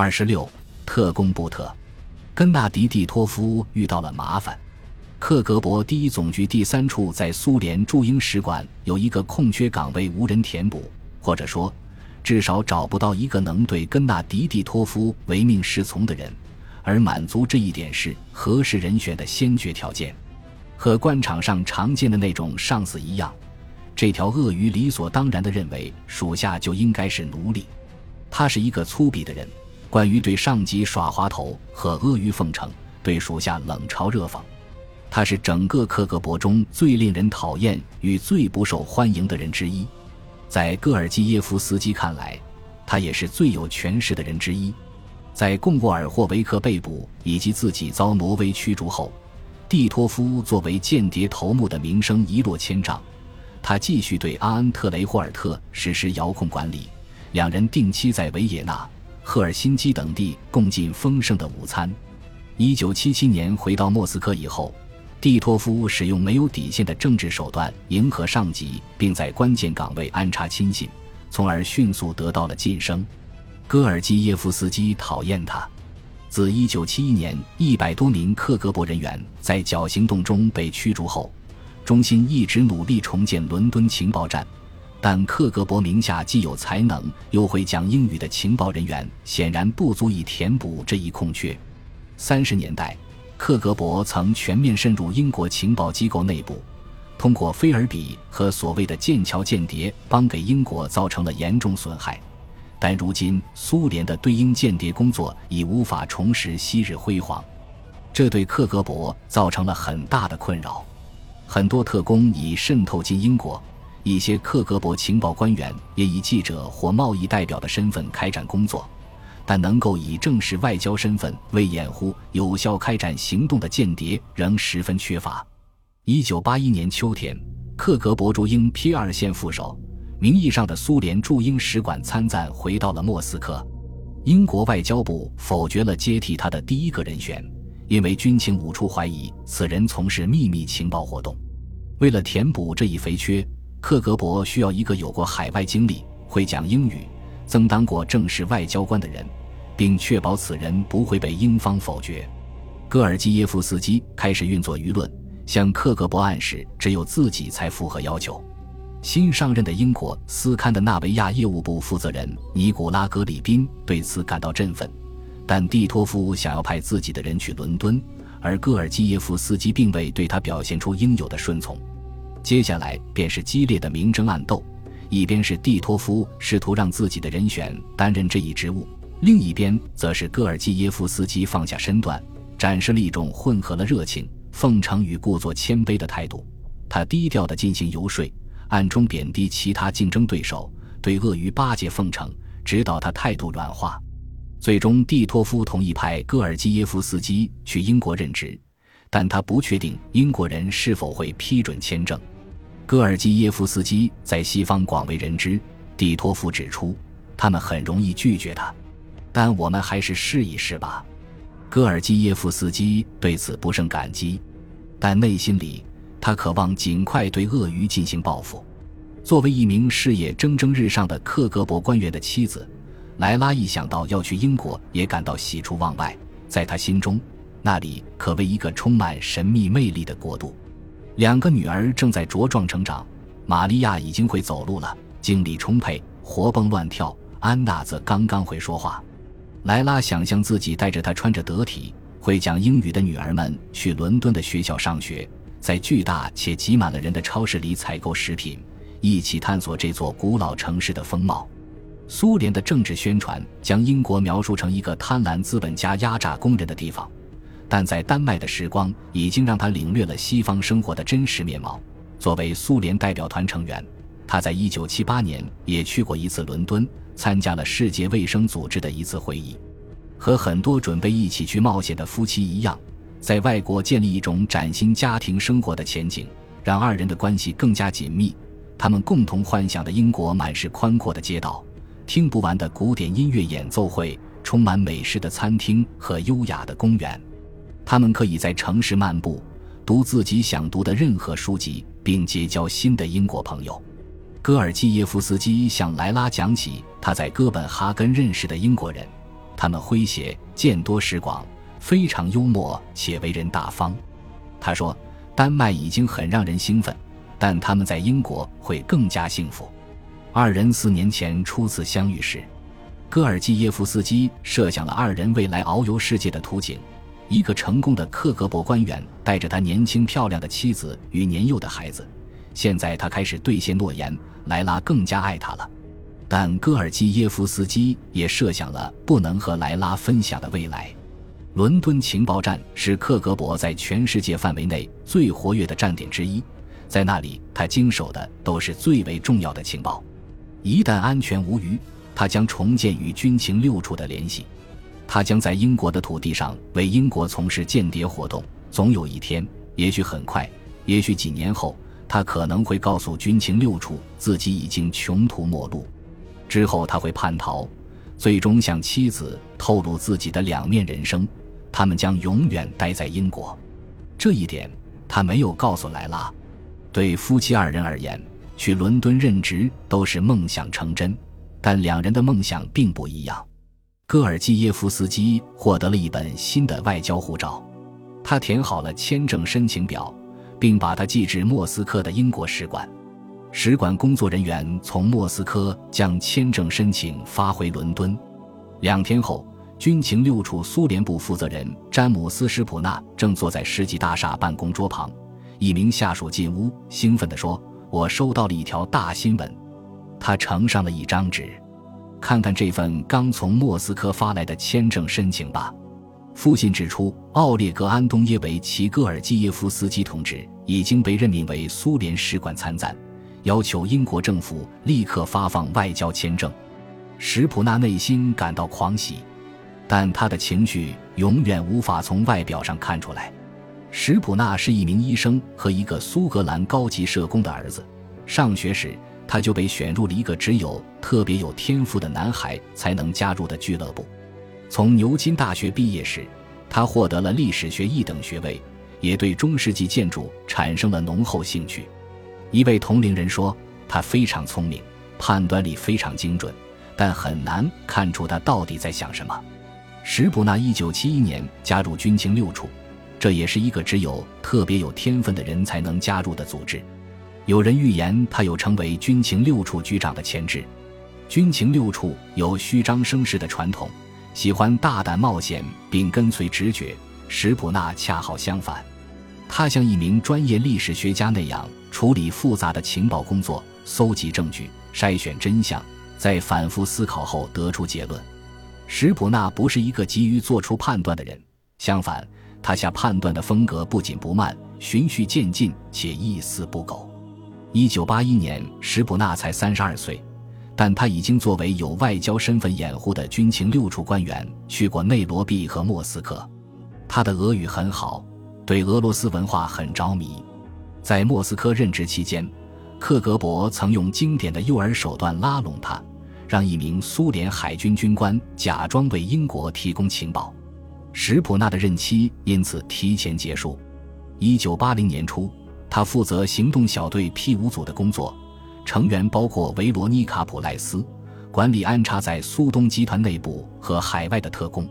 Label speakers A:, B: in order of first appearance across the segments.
A: 二十六，特工布特，根纳迪蒂托夫遇到了麻烦。克格勃第一总局第三处在苏联驻英使馆有一个空缺岗位无人填补，或者说，至少找不到一个能对根纳迪蒂托夫唯命是从的人，而满足这一点是合适人选的先决条件。和官场上常见的那种上司一样，这条鳄鱼理所当然地认为属下就应该是奴隶。他是一个粗鄙的人，关于对上级耍滑头和阿谀奉承，对属下冷嘲热讽。他是整个克格勃中最令人讨厌与最不受欢迎的人之一，在戈尔基耶夫斯基看来，他也是最有权势的人之一。在贡沃尔霍维克被捕以及自己遭挪威驱逐后，蒂托夫作为间谍头目的名声一落千丈。他继续对阿恩特雷霍尔特实施遥控管理，两人定期在维也纳、赫尔辛基等地共进丰盛的午餐。一九七七年回到莫斯科以后。蒂托夫使用没有底线的政治手段迎合上级，并在关键岗位安插亲信，从而迅速得到了晋升。戈尔基耶夫斯基讨厌他。自1971年100多名克格勃人员在绞行动中被驱逐后，中心一直努力重建伦敦情报站，但克格勃名下既有才能又会讲英语的情报人员显然不足以填补这一空缺。三十年代。克格勃曾全面渗入英国情报机构内部，通过菲尔比和所谓的剑桥间谍，帮给英国造成了严重损害。但如今，苏联的对英间谍工作已无法重拾昔日辉煌，这对克格勃造成了很大的困扰。很多特工已渗透进英国，一些克格勃情报官员也以记者或贸易代表的身份开展工作。但能够以正式外交身份为掩护有效开展行动的间谍仍十分缺乏。一九八一年秋天，克格勃驻英 P 二线副手、名义上的苏联驻英使馆参赞回到了莫斯科。英国外交部否决了接替他的第一个人选，因为军情五处怀疑此人从事秘密情报活动。为了填补这一肥缺，克格勃需要一个有过海外经历、会讲英语。曾当过正式外交官的人，并确保此人不会被英方否决。戈尔基耶夫斯基开始运作舆论，向克格勃暗示只有自己才符合要求。新上任的英国斯堪的纳维亚业务部负责人尼古拉格里宾对此感到振奋，但蒂托夫想要派自己的人去伦敦，而戈尔基耶夫斯基并未对他表现出应有的顺从。接下来便是激烈的明争暗斗。一边是蒂托夫试图让自己的人选担任这一职务，另一边则是戈尔基耶夫斯基放下身段，展示了一种混合了热情、奉承与故作谦卑的态度。他低调地进行游说，暗中贬低其他竞争对手，对鳄鱼巴结奉承，直到他态度软化。最终，蒂托夫同意派戈尔基耶夫斯基去英国任职，但他不确定英国人是否会批准签证。戈尔基耶夫斯基在西方广为人知，蒂托夫指出，他们很容易拒绝他，但我们还是试一试吧。戈尔基耶夫斯基对此不胜感激，但内心里他渴望尽快对鳄鱼进行报复。作为一名事业蒸蒸日上的克格勃官员的妻子，莱拉一想到要去英国，也感到喜出望外。在他心中，那里可谓一个充满神秘魅力的国度。两个女儿正在茁壮成长，玛利亚已经会走路了，精力充沛，活蹦乱跳；安娜则刚刚会说话。莱拉想象自己带着她穿着得体、会讲英语的女儿们去伦敦的学校上学，在巨大且挤满了人的超市里采购食品，一起探索这座古老城市的风貌。苏联的政治宣传将英国描述成一个贪婪资本家压榨工人的地方。但在丹麦的时光已经让他领略了西方生活的真实面貌。作为苏联代表团成员，他在1978年也去过一次伦敦，参加了世界卫生组织的一次会议。和很多准备一起去冒险的夫妻一样，在外国建立一种崭新家庭生活的前景，让二人的关系更加紧密。他们共同幻想的英国满是宽阔的街道、听不完的古典音乐演奏会、充满美食的餐厅和优雅的公园。他们可以在城市漫步，读自己想读的任何书籍，并结交新的英国朋友。戈尔基耶夫斯基向莱拉讲起他在哥本哈根认识的英国人，他们诙谐、见多识广，非常幽默且为人大方。他说：“丹麦已经很让人兴奋，但他们在英国会更加幸福。”二人四年前初次相遇时，戈尔基耶夫斯基设想了二人未来遨游世界的图景：一个成功的克格勃官员带着他年轻漂亮的妻子与年幼的孩子。现在他开始兑现诺言，莱拉更加爱他了。但戈尔基耶夫斯基也设想了不能和莱拉分享的未来。伦敦情报站是克格勃在全世界范围内最活跃的站点之一，在那里他经手的都是最为重要的情报。一旦安全无虞，他将重建与军情六处的联系。他将在英国的土地上为英国从事间谍活动。总有一天，也许很快，也许几年后，他可能会告诉军情六处自己已经穷途末路。之后他会叛逃，最终向妻子透露自己的两面人生。他们将永远待在英国，这一点他没有告诉莱拉。对夫妻二人而言，去伦敦任职都是梦想成真，但两人的梦想并不一样。戈尔基耶夫斯基获得了一本新的外交护照，他填好了签证申请表，并把它寄至莫斯科的英国使馆。使馆工作人员从莫斯科将签证申请发回伦敦。两天后，军情六处苏联部负责人詹姆斯·施普纳正坐在世纪大厦办公桌旁。一名下属进屋，兴奋地说：“我收到了一条大新闻。”他呈上了一张纸，看看这份刚从莫斯科发来的签证申请吧。父亲指出，奥列格·安东耶维奇·戈尔基耶夫斯基同志已经被任命为苏联使馆参赞。要求英国政府立刻发放外交签证，史普纳内心感到狂喜，但他的情绪永远无法从外表上看出来。史普纳是一名医生和一个苏格兰高级社工的儿子。上学时，他就被选入了一个只有特别有天赋的男孩才能加入的俱乐部。从牛津大学毕业时，他获得了历史学一等学位，也对中世纪建筑产生了浓厚兴趣。一位同龄人说：“他非常聪明，判断力非常精准，但很难看出他到底在想什么。”史普纳一九七一年加入军情六处，这也是一个只有特别有天分的人才能加入的组织。有人预言他有成为军情六处局长的潜质。军情六处有虚张声势的传统，喜欢大胆冒险并跟随直觉。史普纳恰好相反。他像一名专业历史学家那样处理复杂的情报工作，搜集证据，筛选真相，在反复思考后得出结论。史普纳不是一个急于做出判断的人，相反，他下判断的风格不紧不慢，循序渐进且一丝不苟。一九八一年，史普纳才三十二岁，但他已经作为有外交身份掩护的军情六处官员去过内罗毕和莫斯科。他的俄语很好。对俄罗斯文化很着迷，在莫斯科任职期间，克格勃曾用经典的诱饵手段拉拢他，让一名苏联海军军官假装为英国提供情报。史普纳的任期因此提前结束。一九八零年初，他负责行动小队 P 五组的工作，成员包括维罗妮卡·普赖斯，管理安插在苏东集团内部和海外的特工，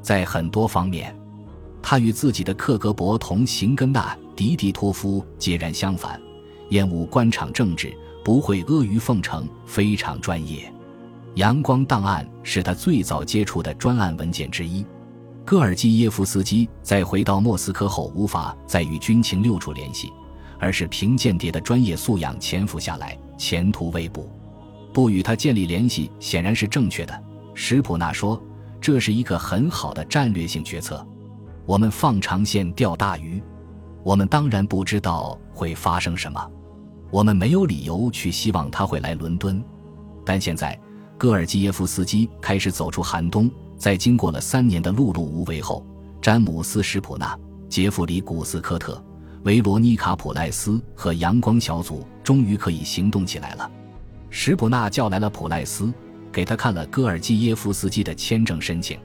A: 在很多方面。他与自己的克格勃同行根纳迪迪托夫截然相反，厌恶官场政治，不会阿谀奉承，非常专业。阳光档案是他最早接触的专案文件之一。戈尔基耶夫斯基在回到莫斯科后，无法再与军情六处联系，而是凭间谍的专业素养潜伏下来，前途未卜。不与他建立联系显然是正确的，史普纳说，这是一个很好的战略性决策。我们放长线钓大鱼，我们当然不知道会发生什么，我们没有理由去希望他会来伦敦。但现在，戈尔基耶夫斯基开始走出寒冬，在经过了三年的碌碌无为后，詹姆斯·史普纳、杰弗里·古斯科特、维罗妮卡·普赖斯和阳光小组终于可以行动起来了。史普纳叫来了普赖斯，给他看了戈尔基耶夫斯基的签证申请。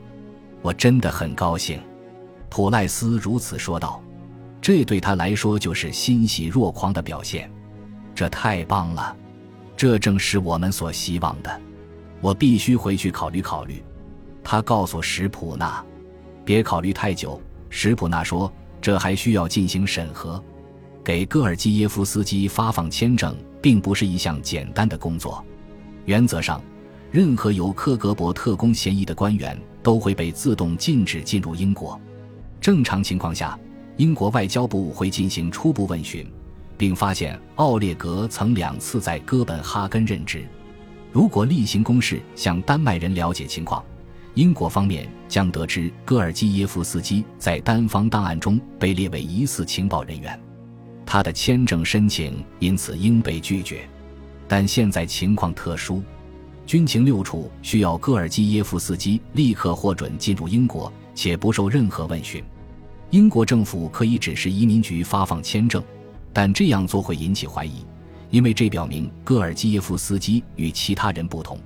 A: 我真的很高兴。普赖斯如此说道：“这对他来说就是欣喜若狂的表现，这太棒了，这正是我们所希望的。我必须回去考虑考虑。”他告诉史普纳：“别考虑太久。”史普纳说：“这还需要进行审核。给戈尔基耶夫斯基发放签证并不是一项简单的工作。原则上，任何有克格勃特工嫌疑的官员都会被自动禁止进入英国。正常情况下，英国外交部会进行初步问询，并发现奥列格曾两次在哥本哈根任职。如果例行公事向丹麦人了解情况。”英国方面将得知戈尔基耶夫斯基在单方档案中被列为疑似情报人员，他的签证申请因此应被拒绝。但现在情况特殊，军情六处需要戈尔基耶夫斯基立刻获准进入英国，且不受任何问询。英国政府可以指示移民局发放签证，但这样做会引起怀疑，因为这表明戈尔基耶夫斯基与其他人不同。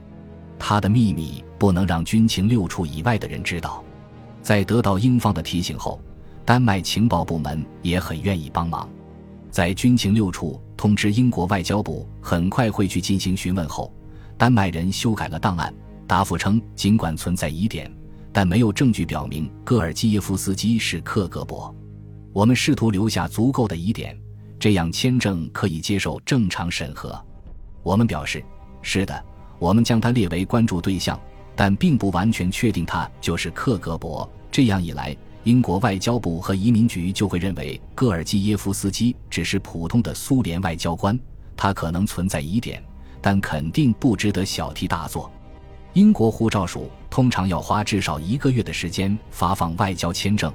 A: 他的秘密不能让军情六处以外的人知道。在得到英方的提醒后，丹麦情报部门也很愿意帮忙。在军情六处通知英国外交部很快会去进行询问后，丹麦人修改了档案，答复称尽管存在疑点，但没有证据表明戈尔基耶夫斯基是克格勃。我们试图留下足够的疑点，这样签证可以接受正常审核。我们表示，是的。我们将他列为关注对象，但并不完全确定他就是克格勃。这样一来，英国外交部和移民局就会认为戈尔基耶夫斯基只是普通的苏联外交官，他可能存在疑点，但肯定不值得小题大做。英国护照署通常要花至少一个月的时间发放外交签证，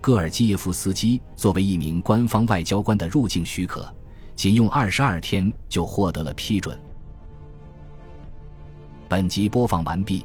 A: 戈尔基耶夫斯基作为一名官方外交官的入境许可，仅用二十二天就获得了批准。本集播放完毕，